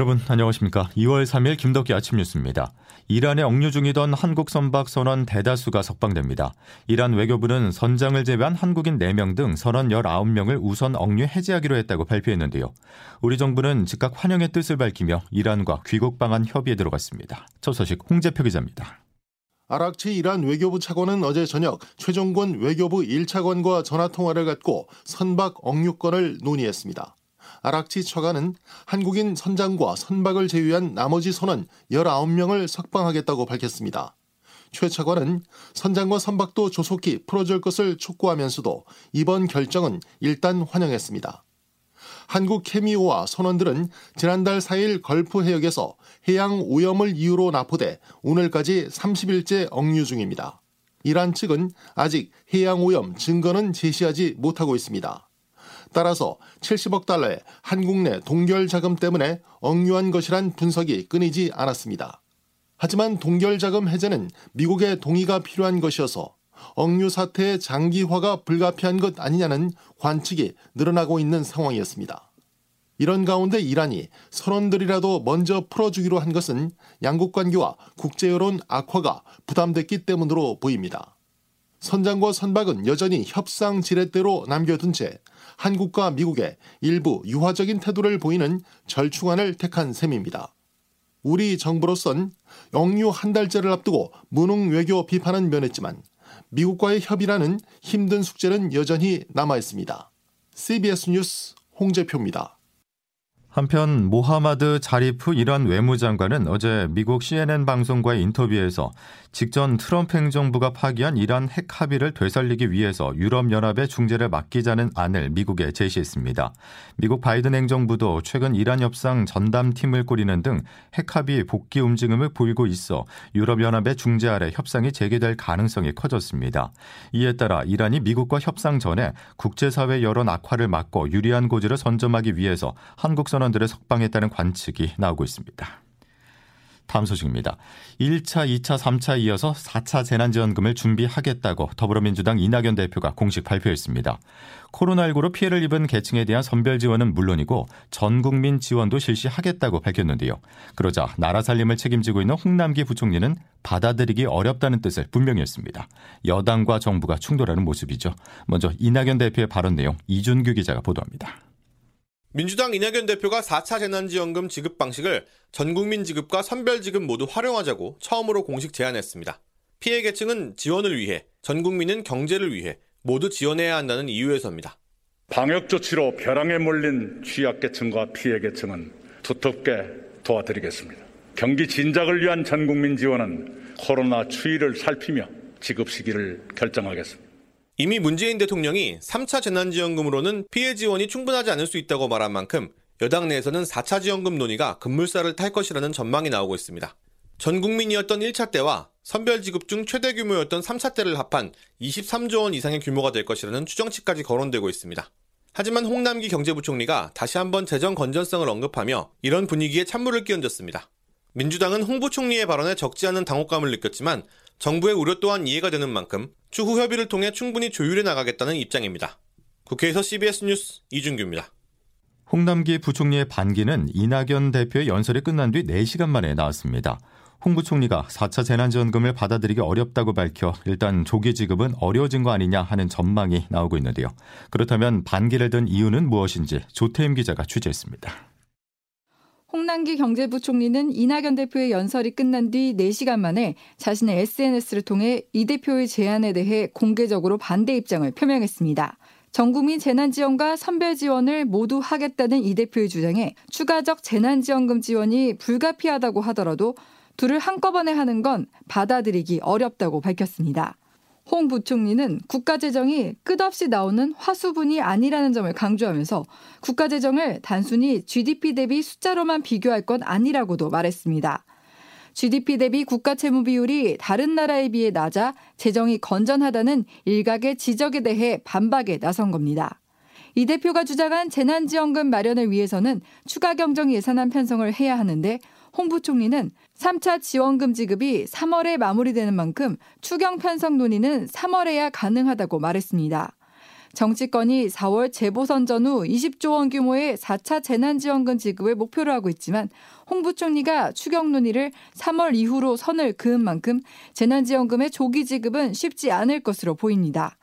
여러분 안녕하십니까. 2월 3일 김덕기 아침 뉴스입니다. 이란에 억류 중이던 한국 선박 선원 대다수가 석방됩니다. 이란 외교부는 선장을 제외한 한국인 4명 등 선원 19명을 우선 억류 해제하기로 했다고 발표했는데요. 우리 정부는 즉각 환영의 뜻을 밝히며 이란과 귀국 방안 협의에 들어갔습니다. 첫 소식 홍재표 기자입니다. 아락치 이란 외교부 차관은 어제 저녁 최종권 외교부 1차관과 전화 통화를 갖고 선박 억류권을 논의했습니다. 아락치 처가는 한국인 선장과 선박을 제외한 나머지 선원 19명을 석방하겠다고 밝혔습니다. 최 차관은 선장과 선박도 조속히 풀어줄 것을 촉구하면서도 이번 결정은 일단 환영했습니다. 한국 케미호와 선원들은 지난달 4일 걸프 해역에서 해양 오염을 이유로 나포돼 오늘까지 30일째 억류 중입니다. 이란 측은 아직 해양 오염 증거는 제시하지 못하고 있습니다. 따라서 70억 달러의 한국 내 동결 자금 때문에 억류한 것이란 분석이 끊이지 않았습니다. 하지만 동결 자금 해제는 미국의 동의가 필요한 것이어서 억류 사태의 장기화가 불가피한 것 아니냐는 관측이 늘어나고 있는 상황이었습니다. 이런 가운데 이란이 선원들이라도 먼저 풀어주기로 한 것은 양국 관계와 국제 여론 악화가 부담됐기 때문으로 보입니다. 선장과 선박은 여전히 협상 지렛대로 남겨둔 채 한국과 미국의 일부 유화적인 태도를 보이는 절충안을 택한 셈입니다. 우리 정부로선 영유 한 달째를 앞두고 무능 외교 비판은 면했지만 미국과의 협의라는 힘든 숙제는 여전히 남아 있습니다. CBS 뉴스 홍재표입니다. 한편 모하마드 자리프 이란 외무장관은 어제 미국 CNN 방송과의 인터뷰에서 직전 트럼프 행정부가 파기한 이란 핵 합의를 되살리기 위해서 유럽연합의 중재를 맡기자는 안을 미국에 제시했습니다. 미국 바이든 행정부도 최근 이란 협상 전담팀을 꾸리는 등 핵 합의 복귀 움직임을 보이고 있어 유럽연합의 중재 아래 협상이 재개될 가능성이 커졌습니다. 이에 따라 이란이 미국과 협상 전에 국제사회 여론 악화를 막고 유리한 고지를 선점하기 위해서 한국 선 원들을 석방했다는 관측이 나오고 있습니다. 다음 소식입니다. 1차, 2차, 3차 이어서 4차 재난지원금을 준비하겠다고 더불어민주당 이낙연 대표가 공식 발표했습니다. 코로나19로 피해를 입은 계층에 대한 선별 지원은 물론이고 전 국민 지원도 실시하겠다고 밝혔는데요. 그러자 나라 살림을 책임지고 있는 홍남기 부총리는 받아들이기 어렵다는 뜻을 분명히 했습니다. 여당과 정부가 충돌하는 모습이죠. 먼저 이낙연 대표의 발언 내용 이준규 기자가 보도합니다. 민주당 이낙연 대표가 4차 재난지원금 지급 방식을 전국민 지급과 선별지급 모두 활용하자고 처음으로 공식 제안했습니다. 피해 계층은 지원을 위해, 전 국민은 경제를 위해 모두 지원해야 한다는 이유에서입니다. 방역 조치로 벼랑에 몰린 취약계층과 피해 계층은 두텁게 도와드리겠습니다. 경기 진작을 위한 전 국민 지원은 코로나 추이를 살피며 지급 시기를 결정하겠습니다. 이미 문재인 대통령이 3차 재난지원금으로는 피해 지원이 충분하지 않을 수 있다고 말한 만큼 여당 내에서는 4차 지원금 논의가 급물살을 탈 것이라는 전망이 나오고 있습니다. 전 국민이었던 1차 때와 선별 지급 중 최대 규모였던 3차 때를 합한 23조 원 이상의 규모가 될 것이라는 추정치까지 거론되고 있습니다. 하지만 홍남기 경제부총리가 다시 한번 재정 건전성을 언급하며 이런 분위기에 찬물을 끼얹었습니다. 민주당은 홍 부총리의 발언에 적지 않은 당혹감을 느꼈지만 정부의 우려 또한 이해가 되는 만큼 추후 협의를 통해 충분히 조율해 나가겠다는 입장입니다. 국회에서 CBS 뉴스 이준규입니다. 홍남기 부총리의 반기는 이낙연 대표의 연설이 끝난 뒤 4시간 만에 나왔습니다. 홍 부총리가 4차 재난지원금을 받아들이기 어렵다고 밝혀 일단 조기 지급은 어려워진 거 아니냐 하는 전망이 나오고 있는데요. 그렇다면 반기를 든 이유는 무엇인지 조태임 기자가 취재했습니다. 홍남기 경제부총리는 이낙연 대표의 연설이 끝난 뒤 4시간 만에 자신의 SNS를 통해 이 대표의 제안에 대해 공개적으로 반대 입장을 표명했습니다. 전국민 재난지원과 선별지원을 모두 하겠다는 이 대표의 주장에 추가적 재난지원금 지원이 불가피하다고 하더라도 둘을 한꺼번에 하는 건 받아들이기 어렵다고 밝혔습니다. 홍 부총리는 국가재정이 끝없이 나오는 화수분이 아니라는 점을 강조하면서 국가재정을 단순히 GDP 대비 숫자로만 비교할 건 아니라고도 말했습니다. GDP 대비 국가 채무 비율이 다른 나라에 비해 낮아 재정이 건전하다는 일각의 지적에 대해 반박에 나선 겁니다. 이 대표가 주장한 재난지원금 마련을 위해서는 추가 경정 예산안 편성을 해야 하는데 홍 부총리는 3차 지원금 지급이 3월에 마무리되는 만큼 추경 편성 논의는 3월에야 가능하다고 말했습니다. 정치권이 4월 재보선 전후 20조 원 규모의 4차 재난지원금 지급을 목표로 하고 있지만 홍 부총리가 추경 논의를 3월 이후로 선을 그은 만큼 재난지원금의 조기 지급은 쉽지 않을 것으로 보입니다.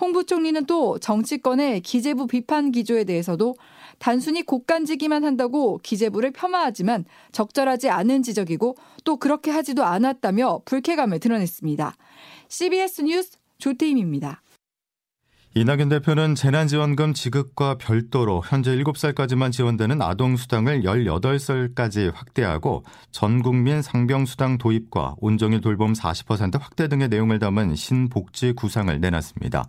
홍 부총리는 또 정치권의 기재부 비판 기조에 대해서도 단순히 곡간지기만 한다고 기재부를 폄하하지만 적절하지 않은 지적이고 또 그렇게 하지도 않았다며 불쾌감을 드러냈습니다. CBS 뉴스 조태임입니다. 이낙연 대표는 재난지원금 지급과 별도로 현재 7살까지만 지원되는 아동수당을 18살까지 확대하고 전 국민 상병수당 도입과 온종일 돌봄 40% 확대 등의 내용을 담은 신복지 구상을 내놨습니다.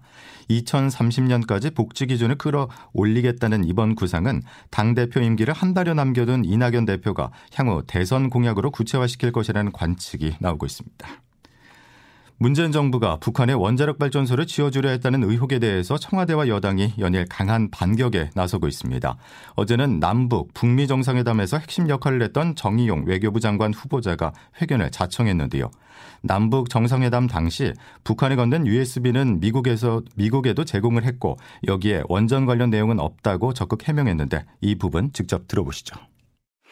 2030년까지 복지 기준을 끌어올리겠다는 이번 구상은 당대표 임기를 한 달여 남겨둔 이낙연 대표가 향후 대선 공약으로 구체화시킬 것이라는 관측이 나오고 있습니다. 문재인 정부가 북한의 원자력 발전소를 지어주려 했다는 의혹에 대해서 청와대와 여당이 연일 강한 반격에 나서고 있습니다. 어제는 남북, 북미 정상회담에서 핵심 역할을 했던 정의용 외교부 장관 후보자가 회견을 자청했는데요. 남북 정상회담 당시 북한에 건넨 USB는 미국에서 미국에도 제공을 했고 여기에 원전 관련 내용은 없다고 적극 해명했는데 이 부분 직접 들어보시죠.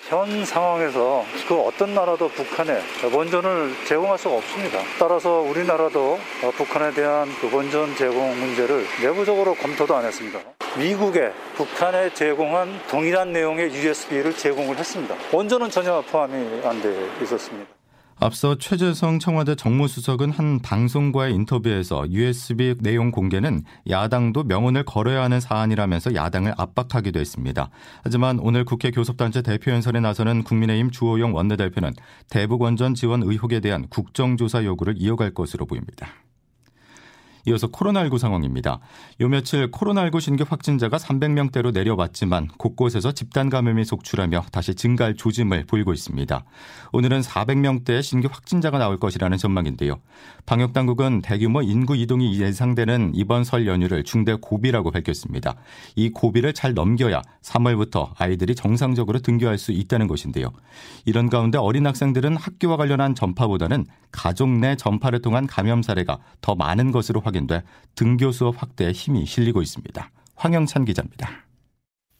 현 상황에서 그 어떤 나라도 북한에 원전을 제공할 수가 없습니다. 따라서 우리나라도 북한에 대한 그 원전 제공 문제를 내부적으로 검토도 안 했습니다. 미국에 북한에 제공한 동일한 내용의 USB를 제공을 했습니다. 원전은 전혀 포함이 안 돼 있었습니다. 앞서 최재성 청와대 정무수석은 한 방송과의 인터뷰에서 USB 내용 공개는 야당도 명운을 걸어야 하는 사안이라면서 야당을 압박하기도 했습니다. 하지만 오늘 국회 교섭단체 대표연설에 나서는 국민의힘 주호영 원내대표는 대북 원전 지원 의혹에 대한 국정조사 요구를 이어갈 것으로 보입니다. 이어서 코로나19 상황입니다. 요 며칠 코로나19 신규 확진자가 300명대로 내려왔지만 곳곳에서 집단 감염이 속출하며 다시 증가할 조짐을 보이고 있습니다. 오늘은 400명대 신규 확진자가 나올 것이라는 전망인데요. 방역 당국은 대규모 인구 이동이 예상되는 이번 설 연휴를 중대 고비라고 밝혔습니다. 이 고비를 잘 넘겨야 3월부터 아이들이 정상적으로 등교할 수 있다는 것인데요. 이런 가운데 어린 학생들은 학교와 관련한 전파보다는 가족 내 전파를 통한 감염 사례가 더 많은 것으로 확인돼 등교 수업 확대에 힘이 실리고 있습니다. 황영찬 기자입니다.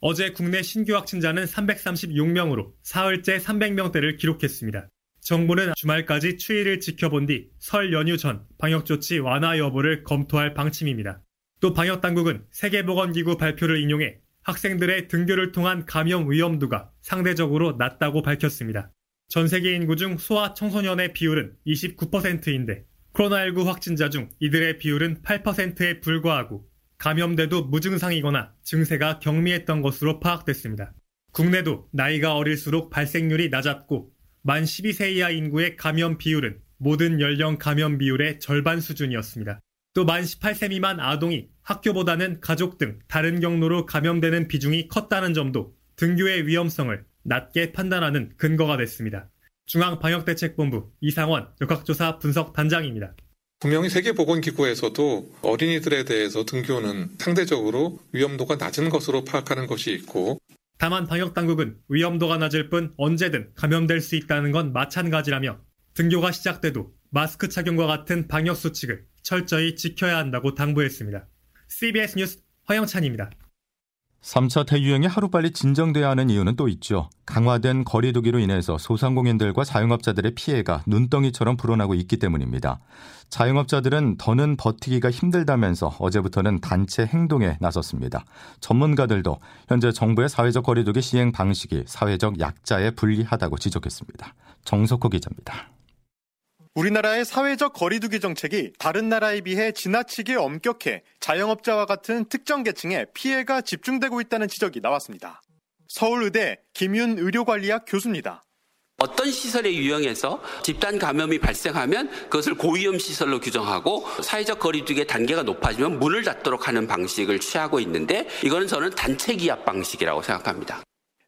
어제 국내 신규 확진자는 336명으로 사흘째 300명대를 기록했습니다. 정부는 주말까지 추이를 지켜본 뒤 설 연휴 전 방역조치 완화 여부를 검토할 방침입니다. 또 방역당국은 세계보건기구 발표를 인용해 학생들의 등교를 통한 감염 위험도가 상대적으로 낮다고 밝혔습니다. 전 세계 인구 중 소아 청소년의 비율은 29%인데 코로나19 확진자 중 이들의 비율은 8%에 불과하고 감염돼도 무증상이거나 증세가 경미했던 것으로 파악됐습니다. 국내도 나이가 어릴수록 발생률이 낮았고 만 12세 이하 인구의 감염 비율은 모든 연령 감염 비율의 절반 수준이었습니다. 또 만 18세 미만 아동이 학교보다는 가족 등 다른 경로로 감염되는 비중이 컸다는 점도 등교의 위험성을 낮게 판단하는 근거가 됐습니다. 중앙방역대책본부 이상원 역학조사 분석 단장입니다. 분명히 세계보건기구에서도 어린이들에 대해서 등교는 상대적으로 위험도가 낮은 것으로 파악하는 것이 있고 다만 방역당국은 위험도가 낮을 뿐 언제든 감염될 수 있다는 건 마찬가지라며 등교가 시작돼도 마스크 착용과 같은 방역수칙을 철저히 지켜야 한다고 당부했습니다. CBS 뉴스 허영찬입니다. 3차 대유행이 하루빨리 진정돼야 하는 이유는 또 있죠. 강화된 거리두기로 인해서 소상공인들과 자영업자들의 피해가 눈덩이처럼 불어나고 있기 때문입니다. 자영업자들은 더는 버티기가 힘들다면서 어제부터는 단체 행동에 나섰습니다. 전문가들도 현재 정부의 사회적 거리두기 시행 방식이 사회적 약자에 불리하다고 지적했습니다. 정석호 기자입니다. 우리나라의 사회적 거리두기 정책이 다른 나라에 비해 지나치게 엄격해 자영업자와 같은 특정 계층에 피해가 집중되고 있다는 지적이 나왔습니다. 서울의대 김윤 의료관리학 교수입니다. 어떤 시설에 유형해서 집단 감염이 발생하면 그것을 고위험 시설로 규정하고 사회적 거리두기의 단계가 높아지면 문을 닫도록 하는 방식을 취하고 있는데 이거는 저는 단체 기압 방식이라고 생각합니다.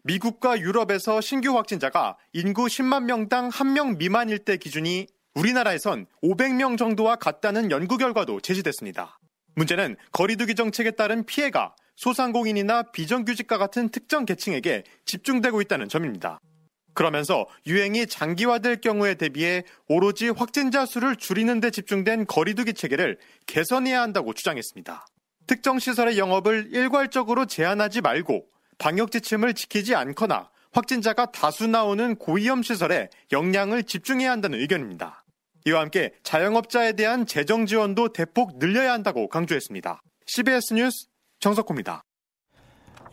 미국과 유럽에서 신규 확진자가 인구 10만 명당 1명 미만일 때 기준이 우리나라에선 500명 정도와 같다는 연구 결과도 제시됐습니다. 문제는 거리두기 정책에 따른 피해가 소상공인이나 비정규직과 같은 특정 계층에게 집중되고 있다는 점입니다. 그러면서 유행이 장기화될 경우에 대비해 오로지 확진자 수를 줄이는 데 집중된 거리두기 체계를 개선해야 한다고 주장했습니다. 특정 시설의 영업을 일괄적으로 제한하지 말고 방역 지침을 지키지 않거나 확진자가 다수 나오는 고위험 시설에 역량을 집중해야 한다는 의견입니다. 이와 함께 자영업자에 대한 재정 지원도 대폭 늘려야 한다고 강조했습니다. CBS 뉴스 정석호입니다.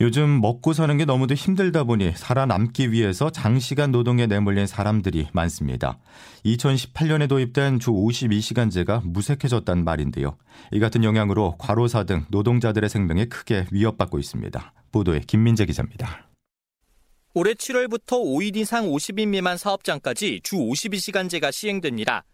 요즘 먹고 사는 게 너무도 힘들다 보니 살아남기 위해서 장시간 노동에 내몰린 사람들이 많습니다. 2018년에 도입된 주 52시간제가 무색해졌단 말인데요. 이 같은 영향으로 과로사 등 노동자들의 생명이 크게 위협받고 있습니다. 보도에 김민재 기자입니다. 올해 7월부터 5일 이상 50인 미만 사업장까지 주 52시간제가 시행됩니다.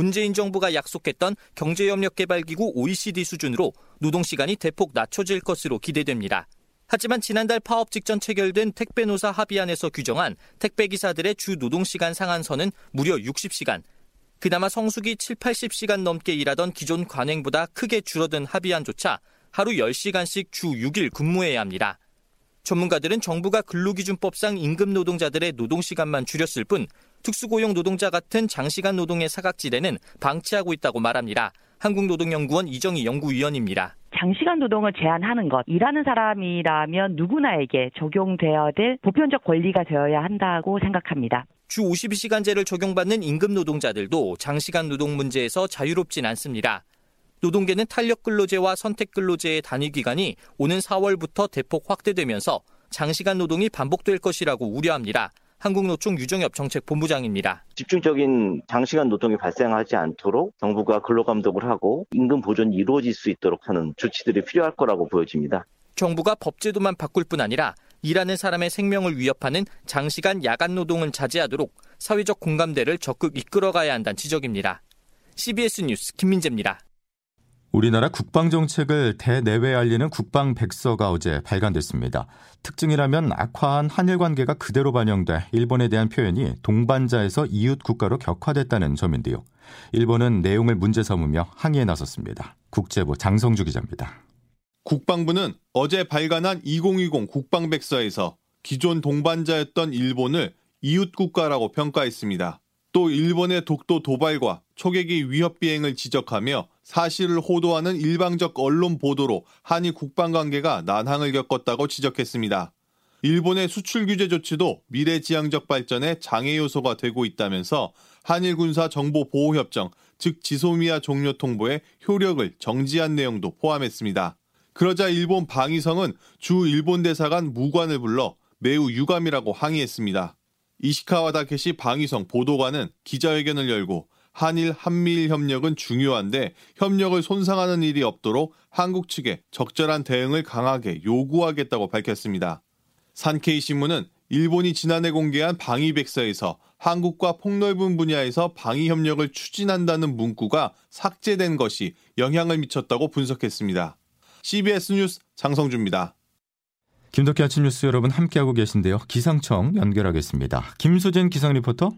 문재인 정부가 약속했던 경제협력개발기구 OECD 수준으로 노동시간이 대폭 낮춰질 것으로 기대됩니다. 하지만 지난달 파업 직전 체결된 택배노사 합의안에서 규정한 택배기사들의 주 노동시간 상한선은 무려 60시간. 그나마 성수기 7, 80시간 넘게 일하던 기존 관행보다 크게 줄어든 합의안조차 하루 10시간씩 주 6일 근무해야 합니다. 전문가들은 정부가 근로기준법상 임금 노동자들의 노동 시간만 줄였을 뿐 특수고용 노동자 같은 장시간 노동의 사각지대는 방치하고 있다고 말합니다. 한국노동연구원 이정희 연구위원입니다. 장시간 노동을 제한하는 것, 일하는 사람이라면 누구나에게 적용되어야 될 보편적 권리가 되어야 한다고 생각합니다. 주 52시간제를 적용받는 임금 노동자들도 장시간 노동 문제에서 자유롭진 않습니다. 노동계는 탄력 근로제와 선택 근로제의 단위 기간이 오는 4월부터 대폭 확대되면서 장시간 노동이 반복될 것이라고 우려합니다. 한국노총 유정엽 정책본부장입니다. 집중적인 장시간 노동이 발생하지 않도록 정부가 근로감독을 하고 임금 보존이 이루어질 수 있도록 하는 조치들이 필요할 거라고 보여집니다. 정부가 법제도만 바꿀 뿐 아니라 일하는 사람의 생명을 위협하는 장시간 야간 노동을 자제하도록 사회적 공감대를 적극 이끌어가야 한다는 지적입니다. CBS 뉴스 김민재입니다. 우리나라 국방 정책을 대내외 알리는 국방 백서가 어제 발간됐습니다. 특징이라면 악화한 한일 관계가 그대로 반영돼 일본에 대한 표현이 동반자에서 이웃 국가로 격화됐다는 점인데요. 일본은 내용을 문제 삼으며 항의에 나섰습니다. 국제부 장성주 기자입니다. 국방부는 어제 발간한 2020 국방 백서에서 기존 동반자였던 일본을 이웃 국가라고 평가했습니다. 또 일본의 독도 도발과 초계기 위협 비행을 지적하며 사실을 호도하는 일방적 언론 보도로 한일 국방 관계가 난항을 겪었다고 지적했습니다. 일본의 수출 규제 조치도 미래지향적 발전에 장애 요소가 되고 있다면서 한일 군사 정보 보호 협정, 즉 지소미아 종료 통보의 효력을 정지한 내용도 포함했습니다. 그러자 일본 방위성은 주 일본 대사관 무관을 불러 매우 유감이라고 항의했습니다. 이시카와 다케시 방위성 보도관은 기자회견을 열고 한일 한미일 협력은 중요한데 협력을 손상하는 일이 없도록 한국 측에 적절한 대응을 강하게 요구하겠다고 밝혔습니다. 산케이 신문은 일본이 지난해 공개한 방위백서에서 한국과 폭넓은 분야에서 방위 협력을 추진한다는 문구가 삭제된 것이 영향을 미쳤다고 분석했습니다. CBS 뉴스 장성주입니다. 김덕기 아침 뉴스 여러분 함께하고 계신데요. 기상청 연결하겠습니다. 김수진 기상 리포터.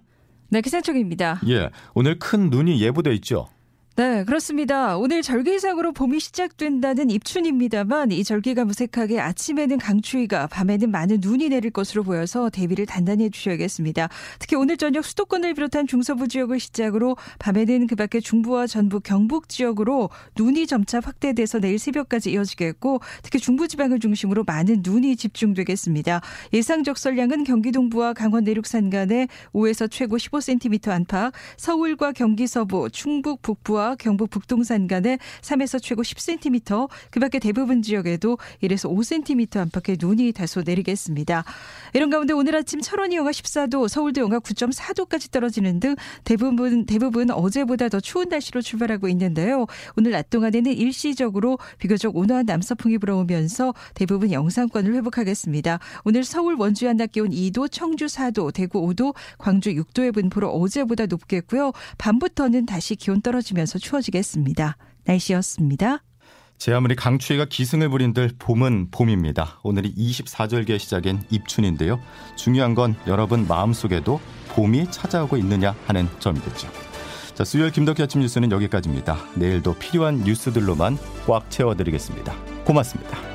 네, 기상청입니다. 예, 오늘 큰 눈이 예보돼 있죠. 네, 그렇습니다. 오늘 절기 이상으로 봄이 시작된다는 입춘입니다만 이 절기가 무색하게 아침에는 강추위가 밤에는 많은 눈이 내릴 것으로 보여서 대비를 단단히 해주셔야겠습니다. 특히 오늘 저녁 수도권을 비롯한 중서부 지역을 시작으로 밤에는 그 밖에 중부와 전북, 경북 지역으로 눈이 점차 확대돼서 내일 새벽까지 이어지겠고 특히 중부지방을 중심으로 많은 눈이 집중되겠습니다. 예상 적설량은 경기 동부와 강원 내륙 산간에 5에서 최고 15cm 안팎, 서울과 경기 서부, 충북 북부와 서울과 경북 북동산 간에 3에서 최고 10cm, 그 밖에 대부분 지역에도 1에서 5cm 안팎의 눈이 다소 내리겠습니다. 이런 가운데 오늘 아침 철원이 영하 14도, 서울도 영하 9.4도까지 떨어지는 등 대부분 대부분 어제보다 더 추운 날씨로 출발하고 있는데요. 오늘 낮 동안에는 일시적으로 비교적 온화한 남서풍이 불어오면서 대부분 영상권을 회복하겠습니다. 오늘 서울 원주 한낮 기온 2도, 청주 4도, 대구 5도, 광주 6도의 분포로 어제보다 높겠고요. 밤부터는 다시 기온 떨어지면서 계속해서 추워지겠습니다. 날씨였습니다. 제 아무리 강추위가 기승을 부린들 봄은 봄입니다. 오늘이 24절기의 시작인 입춘인데요. 중요한 건 여러분 마음속에도 봄이 찾아오고 있느냐 하는 점이겠죠. 자, 수요일 김덕희 아침 뉴스는 여기까지입니다. 내일도 필요한 뉴스들로만 꽉 채워드리겠습니다. 고맙습니다.